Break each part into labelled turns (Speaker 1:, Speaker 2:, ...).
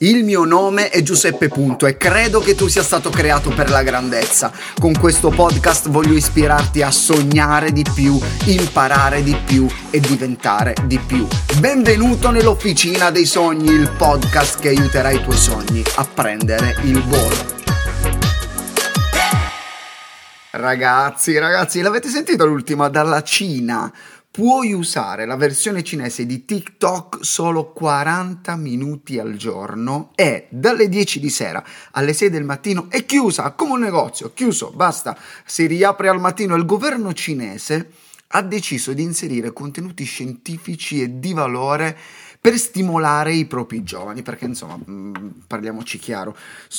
Speaker 1: Il mio nome è Giuseppe Punto e credo che tu sia stato creato per la grandezza. Con questo podcast voglio ispirarti a sognare di più, imparare di più e diventare di più. Benvenuto nell'Officina dei Sogni, il podcast che aiuterà i tuoi sogni a prendere il volo. Ragazzi, ragazzi, l'avete sentito l'ultima dalla Cina? Puoi usare la versione cinese di TikTok solo 40 minuti al giorno e dalle 10 di sera alle 6 del mattino è chiusa come un negozio, chiuso, basta, si riapre al mattino. Il governo cinese ha deciso di inserire contenuti scientifici e di valore per stimolare i propri giovani, perché insomma, mm, parliamoci chiaro,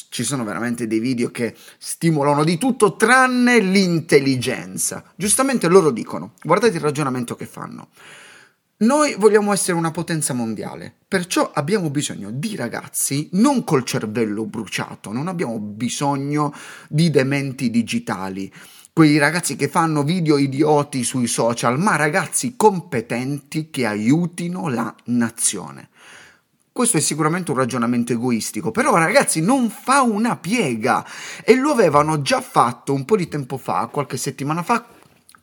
Speaker 1: ci sono veramente dei video che stimolano di tutto tranne l'intelligenza. Giustamente loro dicono, guardate il ragionamento che fanno. Noi vogliamo essere una potenza mondiale, perciò abbiamo bisogno di ragazzi non col cervello bruciato, non abbiamo bisogno di dementi digitali, quei ragazzi che fanno video idioti sui social, ma ragazzi competenti che aiutino la nazione. Questo è sicuramente un ragionamento egoistico, però ragazzi non fa una piega e lo avevano già fatto un po' di tempo fa, qualche settimana fa,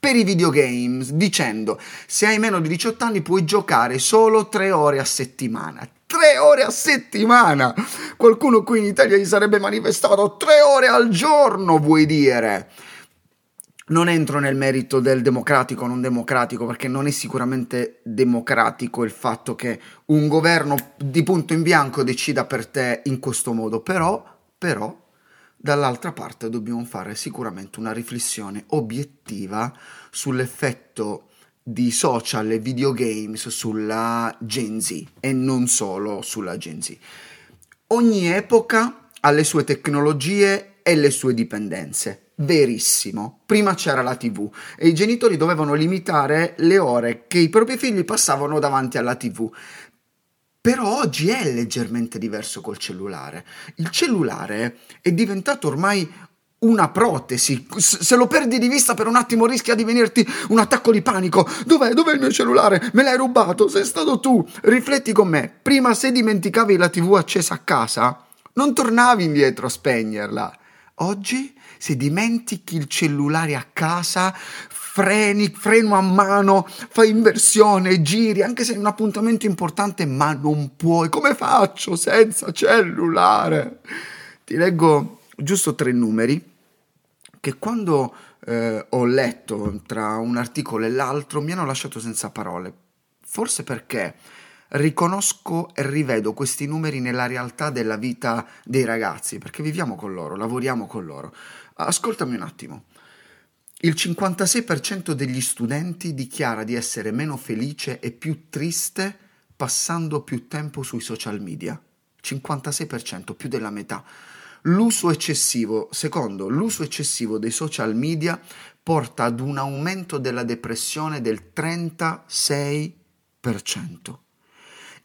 Speaker 1: per i videogames, dicendo se hai meno di 18 anni puoi giocare solo 3 ore a settimana. 3 ore a settimana! Qualcuno qui in Italia gli sarebbe manifestato 3 ore al giorno, vuoi dire? Non entro nel merito del democratico o non democratico perché non è sicuramente democratico il fatto che un governo di punto in bianco decida per te in questo modo, però, però dall'altra parte dobbiamo fare sicuramente una riflessione obiettiva sull'effetto di social e videogames sulla Gen Z e non solo sulla Gen Z. Ogni epoca ha le sue tecnologie e le sue dipendenze verissimo. Prima c'era la TV e i genitori dovevano limitare le ore che i propri figli passavano davanti alla TV. Però oggi è leggermente diverso col cellulare. Il cellulare è diventato ormai una protesi. Se lo perdi di vista per un attimo rischia di venirti un attacco di panico. Dov'è? Dov'è il mio cellulare? Me l'hai rubato? Sei stato tu. Rifletti con me. Prima se dimenticavi la TV accesa a casa, non tornavi indietro a spegnerla. Oggi se dimentichi il cellulare a casa, freni, freno a mano, fai inversione, giri, anche se è un appuntamento importante, ma non puoi. Come faccio senza cellulare? Ti leggo giusto tre numeri che quando eh, ho letto tra un articolo e l'altro mi hanno lasciato senza parole. Forse perché riconosco e rivedo questi numeri nella realtà della vita dei ragazzi, perché viviamo con loro, lavoriamo con loro. Ascoltami un attimo. Il 56% degli studenti dichiara di essere meno felice e più triste passando più tempo sui social media. 56%, più della metà. L'uso eccessivo, secondo, l'uso eccessivo dei social media porta ad un aumento della depressione del 36%.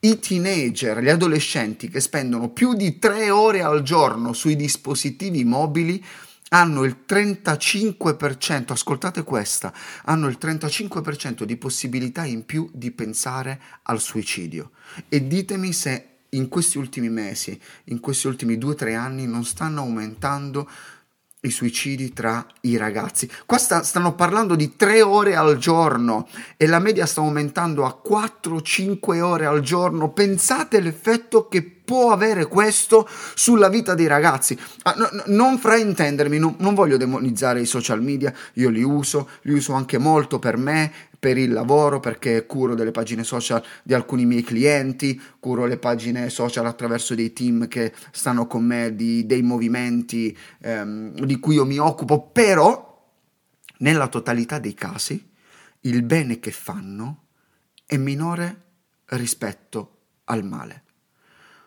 Speaker 1: I teenager, gli adolescenti che spendono più di 3 ore al giorno sui dispositivi mobili hanno il 35%, ascoltate questa, hanno il 35% di possibilità in più di pensare al suicidio. E ditemi se in questi ultimi mesi, in questi ultimi due o tre anni non stanno aumentando i suicidi tra i ragazzi. Qua sta, stanno parlando di tre ore al giorno e la media sta aumentando a 4-5 ore al giorno. Pensate l'effetto che può avere questo sulla vita dei ragazzi. Ah, no, no, non fraintendermi, no, non voglio demonizzare i social media, io li uso, li uso anche molto per me, per il lavoro perché curo delle pagine social di alcuni miei clienti, curo le pagine social attraverso dei team che stanno con me, di, dei movimenti ehm, di cui io mi occupo, però nella totalità dei casi il bene che fanno è minore rispetto al male.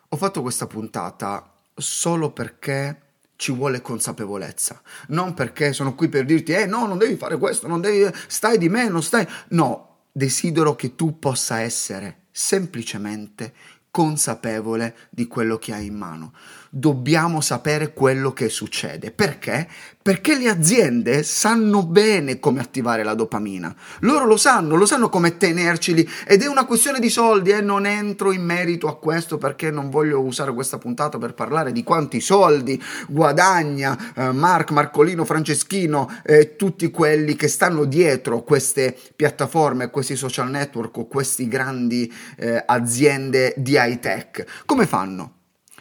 Speaker 1: Ho fatto questa puntata solo perché ci vuole consapevolezza, non perché sono qui per dirti, eh no, non devi fare questo, non devi, stai di me, non stai, no, desidero che tu possa essere semplicemente consapevole di quello che hai in mano. Dobbiamo sapere quello che succede. Perché? Perché le aziende sanno bene come attivare la dopamina. Loro lo sanno, lo sanno come tenerceli ed è una questione di soldi e eh? non entro in merito a questo perché non voglio usare questa puntata per parlare di quanti soldi guadagna eh, Mark, Marcolino, Franceschino e eh, tutti quelli che stanno dietro queste piattaforme, questi social network o queste grandi eh, aziende di high tech. Come fanno?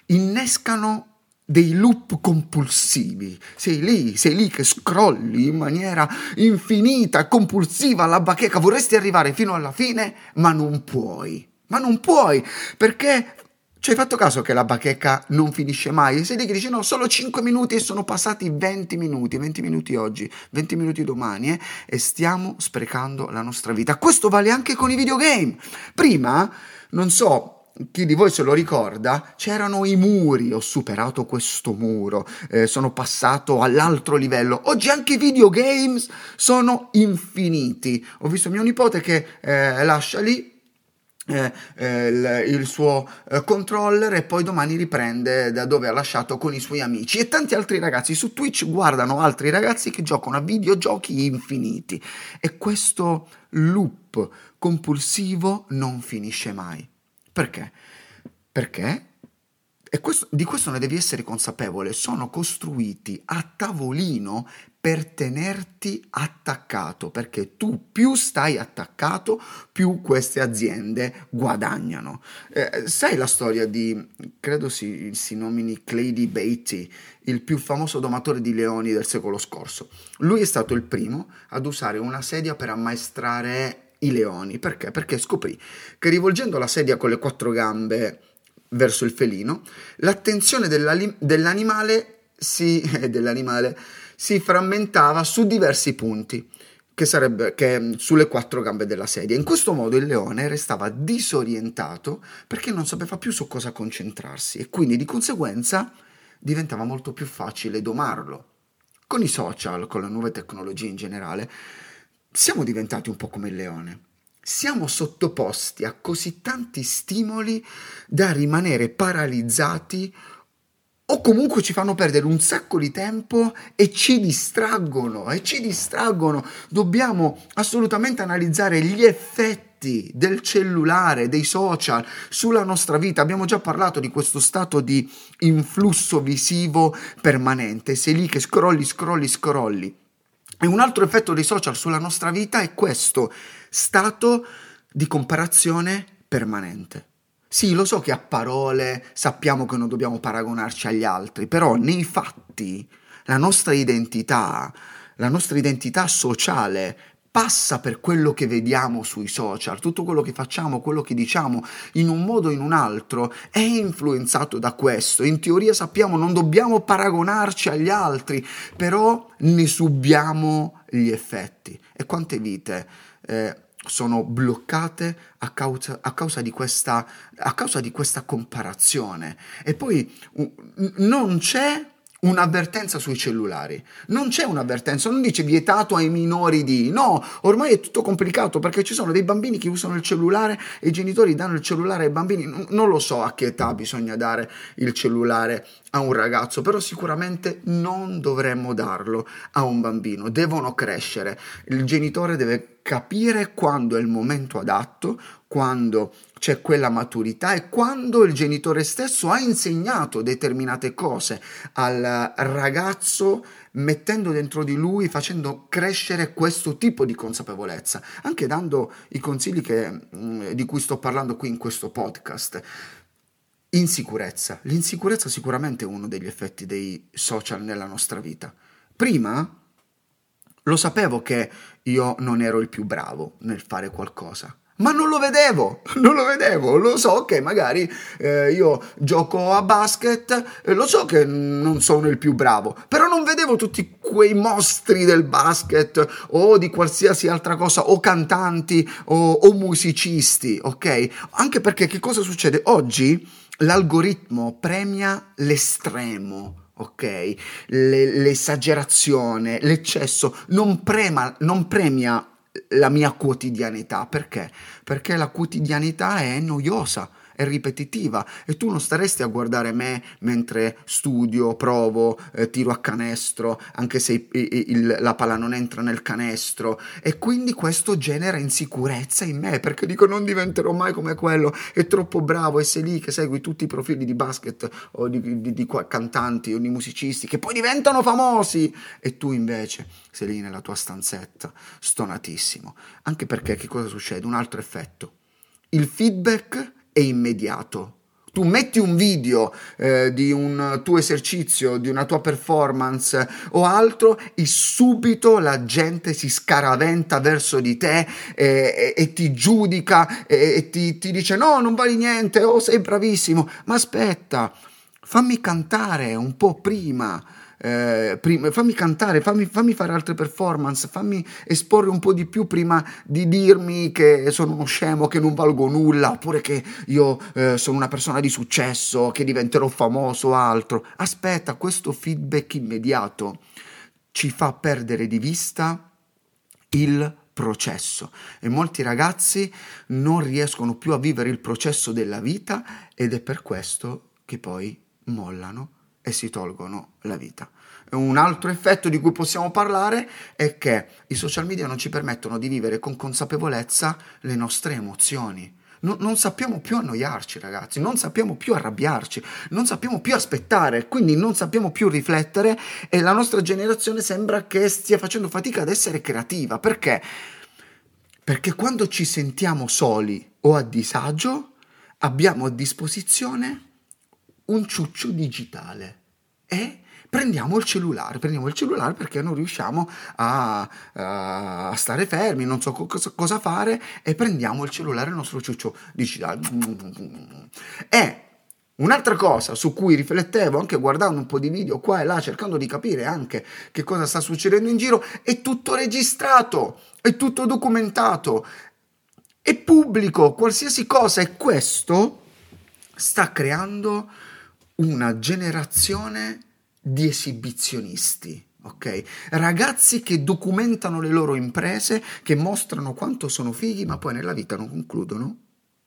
Speaker 1: Innescano dei loop compulsivi. Sei lì, sei lì che scrolli in maniera infinita, compulsiva alla bacheca, vorresti arrivare fino alla fine, ma non puoi. Ma non puoi, perché ci hai fatto caso che la bacheca non finisce mai? Sei lì che dici no, solo 5 minuti e sono passati 20 minuti, 20 minuti oggi, 20 minuti domani eh, e stiamo sprecando la nostra vita. Questo vale anche con i videogame. Prima, non so, chi di voi se lo ricorda, c'erano i muri, ho superato questo muro, eh, sono passato all'altro livello. Oggi anche i videogames sono infiniti. Ho visto mio nipote che eh, lascia lì eh, eh, il, il, suo eh, controller e poi domani riprende da dove ha lasciato con i suoi amici e tanti altri ragazzi su Twitch guardano altri ragazzi che giocano a videogiochi infiniti e questo loop compulsivo non finisce mai. Perché? Perché e questo, di questo ne devi essere consapevole, sono costruiti a tavolino per tenerti attaccato, perché tu più stai attaccato, più queste aziende guadagnano. Eh, sai la storia di, credo si, si nomini Clady Beatty, il più famoso domatore di leoni del secolo scorso. Lui è stato il primo ad usare una sedia per ammaestrare i leoni. Perché? Perché scoprì che rivolgendo la sedia con le quattro gambe verso il felino, l'attenzione dell'animale si, eh, dell'animale si frammentava su diversi punti, che sarebbe che sulle quattro gambe della sedia. In questo modo il leone restava disorientato perché non sapeva più su cosa concentrarsi e quindi di conseguenza diventava molto più facile domarlo. Con i social, con le nuove tecnologie in generale, siamo diventati un po' come il leone siamo sottoposti a così tanti stimoli da rimanere paralizzati o comunque ci fanno perdere un sacco di tempo e ci distraggono, e ci distraggono. Dobbiamo assolutamente analizzare gli effetti del cellulare, dei social sulla nostra vita. Abbiamo già parlato di questo stato di influsso visivo permanente. Sei lì che scrolli, scrolli, scrolli. E un altro effetto dei social sulla nostra vita è questo stato di comparazione permanente. Sì, lo so che a parole sappiamo che non dobbiamo paragonarci agli altri, però nei fatti la nostra identità, la nostra identità sociale passa per quello che vediamo sui social, tutto quello che facciamo, quello che diciamo in un modo o in un altro è influenzato da questo. In teoria sappiamo non dobbiamo paragonarci agli altri, però ne subiamo gli effetti. E quante vite eh, sono bloccate a causa, a, causa questa, a causa, di questa, comparazione. E poi non c'è un'avvertenza sui cellulari. Non c'è un'avvertenza, non dice vietato ai minori di... No, ormai è tutto complicato perché ci sono dei bambini che usano il cellulare e i genitori danno il cellulare ai bambini. Non lo so a che età bisogna dare il cellulare a un ragazzo, però sicuramente non dovremmo darlo a un bambino. Devono crescere. Il genitore deve capire quando è il momento adatto, quando c'è quella maturità e quando il genitore stesso ha insegnato determinate cose al ragazzo mettendo dentro di lui, facendo crescere questo tipo di consapevolezza, anche dando i consigli che, mm, di cui sto parlando qui in questo podcast. Insicurezza. L'insicurezza sicuramente è uno degli effetti dei social nella nostra vita. Prima lo sapevo che io non ero il più bravo nel fare qualcosa ma non lo vedevo, non lo vedevo, lo so che magari eh, io gioco a basket, eh, lo so che non sono il più bravo, però non vedevo tutti quei mostri del basket o di qualsiasi altra cosa, o cantanti o, o musicisti, ok? Anche perché che cosa succede? Oggi l'algoritmo premia l'estremo ok? l'esagerazione, l'eccesso, non, prema, non premia la mia quotidianità. Perché? Perché la quotidianità è noiosa, è ripetitiva e tu non staresti a guardare me mentre studio, provo, eh, tiro a canestro, anche se il, il, la palla non entra nel canestro e quindi questo genera insicurezza in me perché dico non diventerò mai come quello, è troppo bravo e sei lì che segui tutti i profili di basket o di, di, di cantanti o di musicisti che poi diventano famosi e tu invece sei lì nella tua stanzetta stonatissimo. Anche perché che cosa succede? Un altro effetto. Il feedback è immediato. Tu metti un video eh, di un tuo esercizio, di una tua performance o altro e subito la gente si scaraventa verso di te e, e, e ti giudica e, e ti, ti dice no, non vali niente, oh sei bravissimo, ma aspetta, fammi cantare un po' prima eh, prima, fammi cantare, fammi, fammi, fare altre performance, fammi esporre un po' di più prima di dirmi che sono uno scemo, che non valgo nulla, oppure che io eh, sono una persona di successo, che diventerò famoso o altro. Aspetta, questo feedback immediato ci fa perdere di vista il processo e molti ragazzi non riescono più a vivere il processo della vita ed è per questo che poi mollano e si tolgono la vita. Un altro effetto di cui possiamo parlare è che i social media non ci permettono di vivere con consapevolezza le nostre emozioni. No, non sappiamo più annoiarci, ragazzi, non sappiamo più arrabbiarci, non sappiamo più aspettare, quindi non sappiamo più riflettere e la nostra generazione sembra che stia facendo fatica ad essere creativa. Perché? Perché quando ci sentiamo soli o a disagio, abbiamo a disposizione un ciuccio digitale e prendiamo il cellulare, prendiamo il cellulare perché non riusciamo a, a stare fermi, non so cosa, cosa, fare e prendiamo il cellulare, il nostro ciuccio digitale. E Un'altra cosa su cui riflettevo anche guardando un po' di video qua e là, cercando di capire anche che cosa sta succedendo in giro, è tutto registrato, è tutto documentato, è pubblico, qualsiasi cosa e questo sta creando una generazione di esibizionisti. Ok? Ragazzi che documentano le loro imprese, che mostrano quanto sono fighi, ma poi nella vita non concludono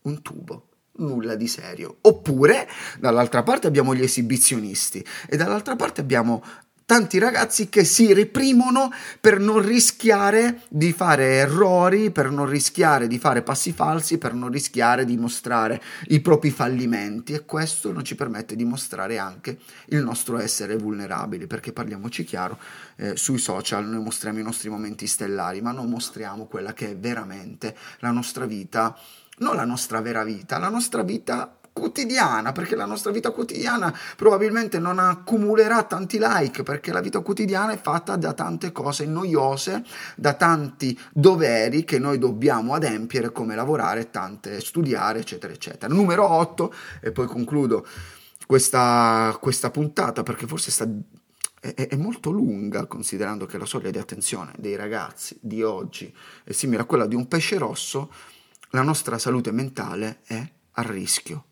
Speaker 1: un tubo nulla di serio. Oppure, dall'altra parte abbiamo gli esibizionisti e dall'altra parte abbiamo tanti ragazzi che si reprimono per non rischiare di fare errori, per non rischiare di fare passi falsi, per non rischiare di mostrare i propri fallimenti. E questo non ci permette di mostrare anche il nostro essere vulnerabili, perché parliamoci chiaro, eh, sui social noi mostriamo i nostri momenti stellari, ma non mostriamo quella che è veramente la nostra vita, non la nostra vera vita, la nostra vita quotidiana, perché la nostra vita quotidiana probabilmente non accumulerà tanti like, perché la vita quotidiana è fatta da tante cose noiose, da tanti doveri che noi dobbiamo adempiere, come lavorare, tante studiare, eccetera, eccetera. Numero 8, e poi concludo questa, questa puntata, perché forse sta è, molto lunga, considerando che la soglia di attenzione dei ragazzi di oggi è simile a quella di un pesce rosso, la nostra salute mentale è a rischio.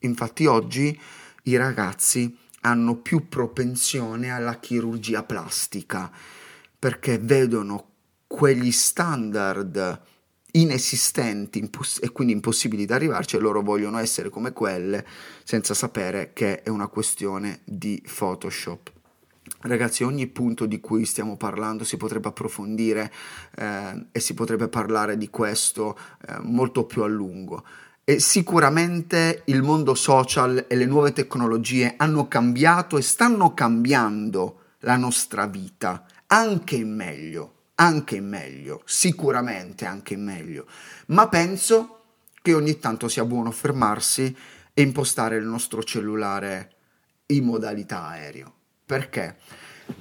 Speaker 1: Infatti oggi i ragazzi hanno più propensione alla chirurgia plastica perché vedono quegli standard inesistenti imposs- e quindi impossibili da arrivarci e loro vogliono essere come quelle senza sapere che è una questione di Photoshop. Ragazzi, ogni punto di cui stiamo parlando si potrebbe approfondire eh, e si potrebbe parlare di questo eh, molto più a lungo. E sicuramente il mondo social e le nuove tecnologie hanno cambiato e stanno cambiando la nostra vita, anche in meglio, anche in meglio, sicuramente anche in meglio. Ma penso che ogni tanto sia buono fermarsi e impostare il nostro cellulare in modalità aereo. Perché?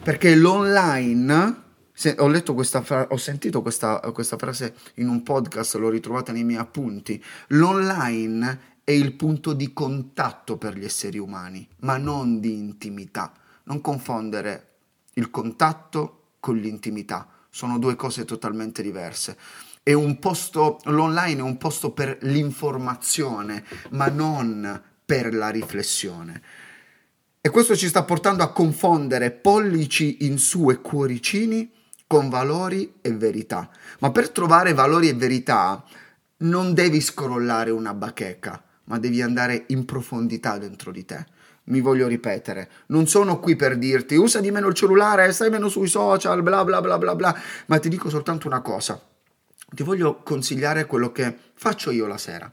Speaker 1: Perché l'online se, ho letto questa fra- ho sentito questa, questa frase in un podcast, l'ho ritrovata nei miei appunti. L'online è il punto di contatto per gli esseri umani, ma non di intimità. Non confondere il contatto con l'intimità, sono due cose totalmente diverse. È un posto, l'online è un posto per l'informazione, ma non per la riflessione. E questo ci sta portando a confondere pollici in su e cuoricini con valori e verità. Ma per trovare valori e verità non devi scrollare una bacheca, ma devi andare in profondità dentro di te. Mi voglio ripetere, non sono qui per dirti usa di meno il cellulare, stai meno sui social, bla bla bla bla bla, ma ti dico soltanto una cosa. Ti voglio consigliare quello che faccio io la sera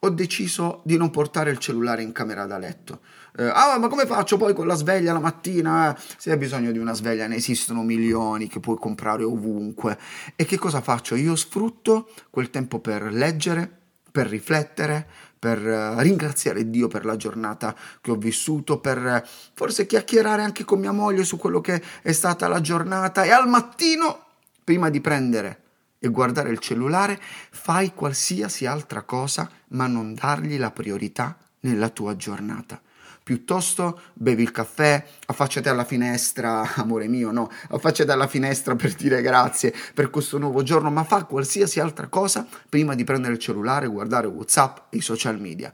Speaker 1: ho deciso di non portare il cellulare in camera da letto. Eh, ah, ma come faccio poi con la sveglia la mattina? Se hai bisogno di una sveglia, ne esistono milioni che puoi comprare ovunque. E che cosa faccio? Io sfrutto quel tempo per leggere, per riflettere, per uh, ringraziare Dio per la giornata che ho vissuto, per uh, forse chiacchierare anche con mia moglie su quello che è stata la giornata e al mattino, prima di prendere e guardare il cellulare, fai qualsiasi altra cosa, ma non dargli la priorità nella tua giornata. Piuttosto bevi il caffè, affacciati alla finestra, amore mio, no, affacciati alla finestra per dire grazie per questo nuovo giorno, ma fa qualsiasi altra cosa prima di prendere il cellulare, guardare WhatsApp e i social media.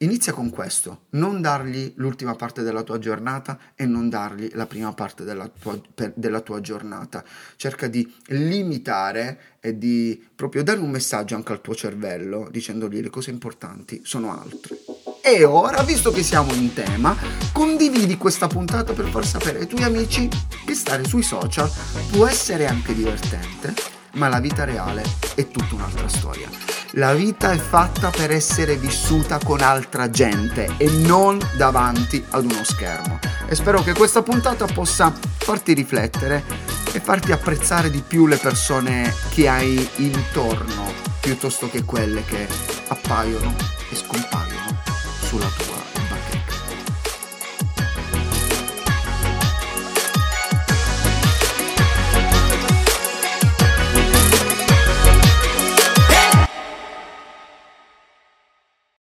Speaker 1: Inizia con questo, non dargli l'ultima parte della tua giornata e non dargli la prima parte della tua, per, della tua, giornata. Cerca di limitare e di proprio dare un messaggio anche al tuo cervello dicendogli le cose importanti sono altre. E ora, visto che siamo in tema, condividi questa puntata per far sapere ai tuoi amici che stare sui social può essere anche divertente, ma la vita reale è tutta un'altra storia. La vita è fatta per essere vissuta con altra gente e non davanti ad uno schermo. E spero che questa puntata possa farti riflettere e farti apprezzare di più le persone che hai intorno piuttosto che quelle che appaiono e scompaiono sulla tua.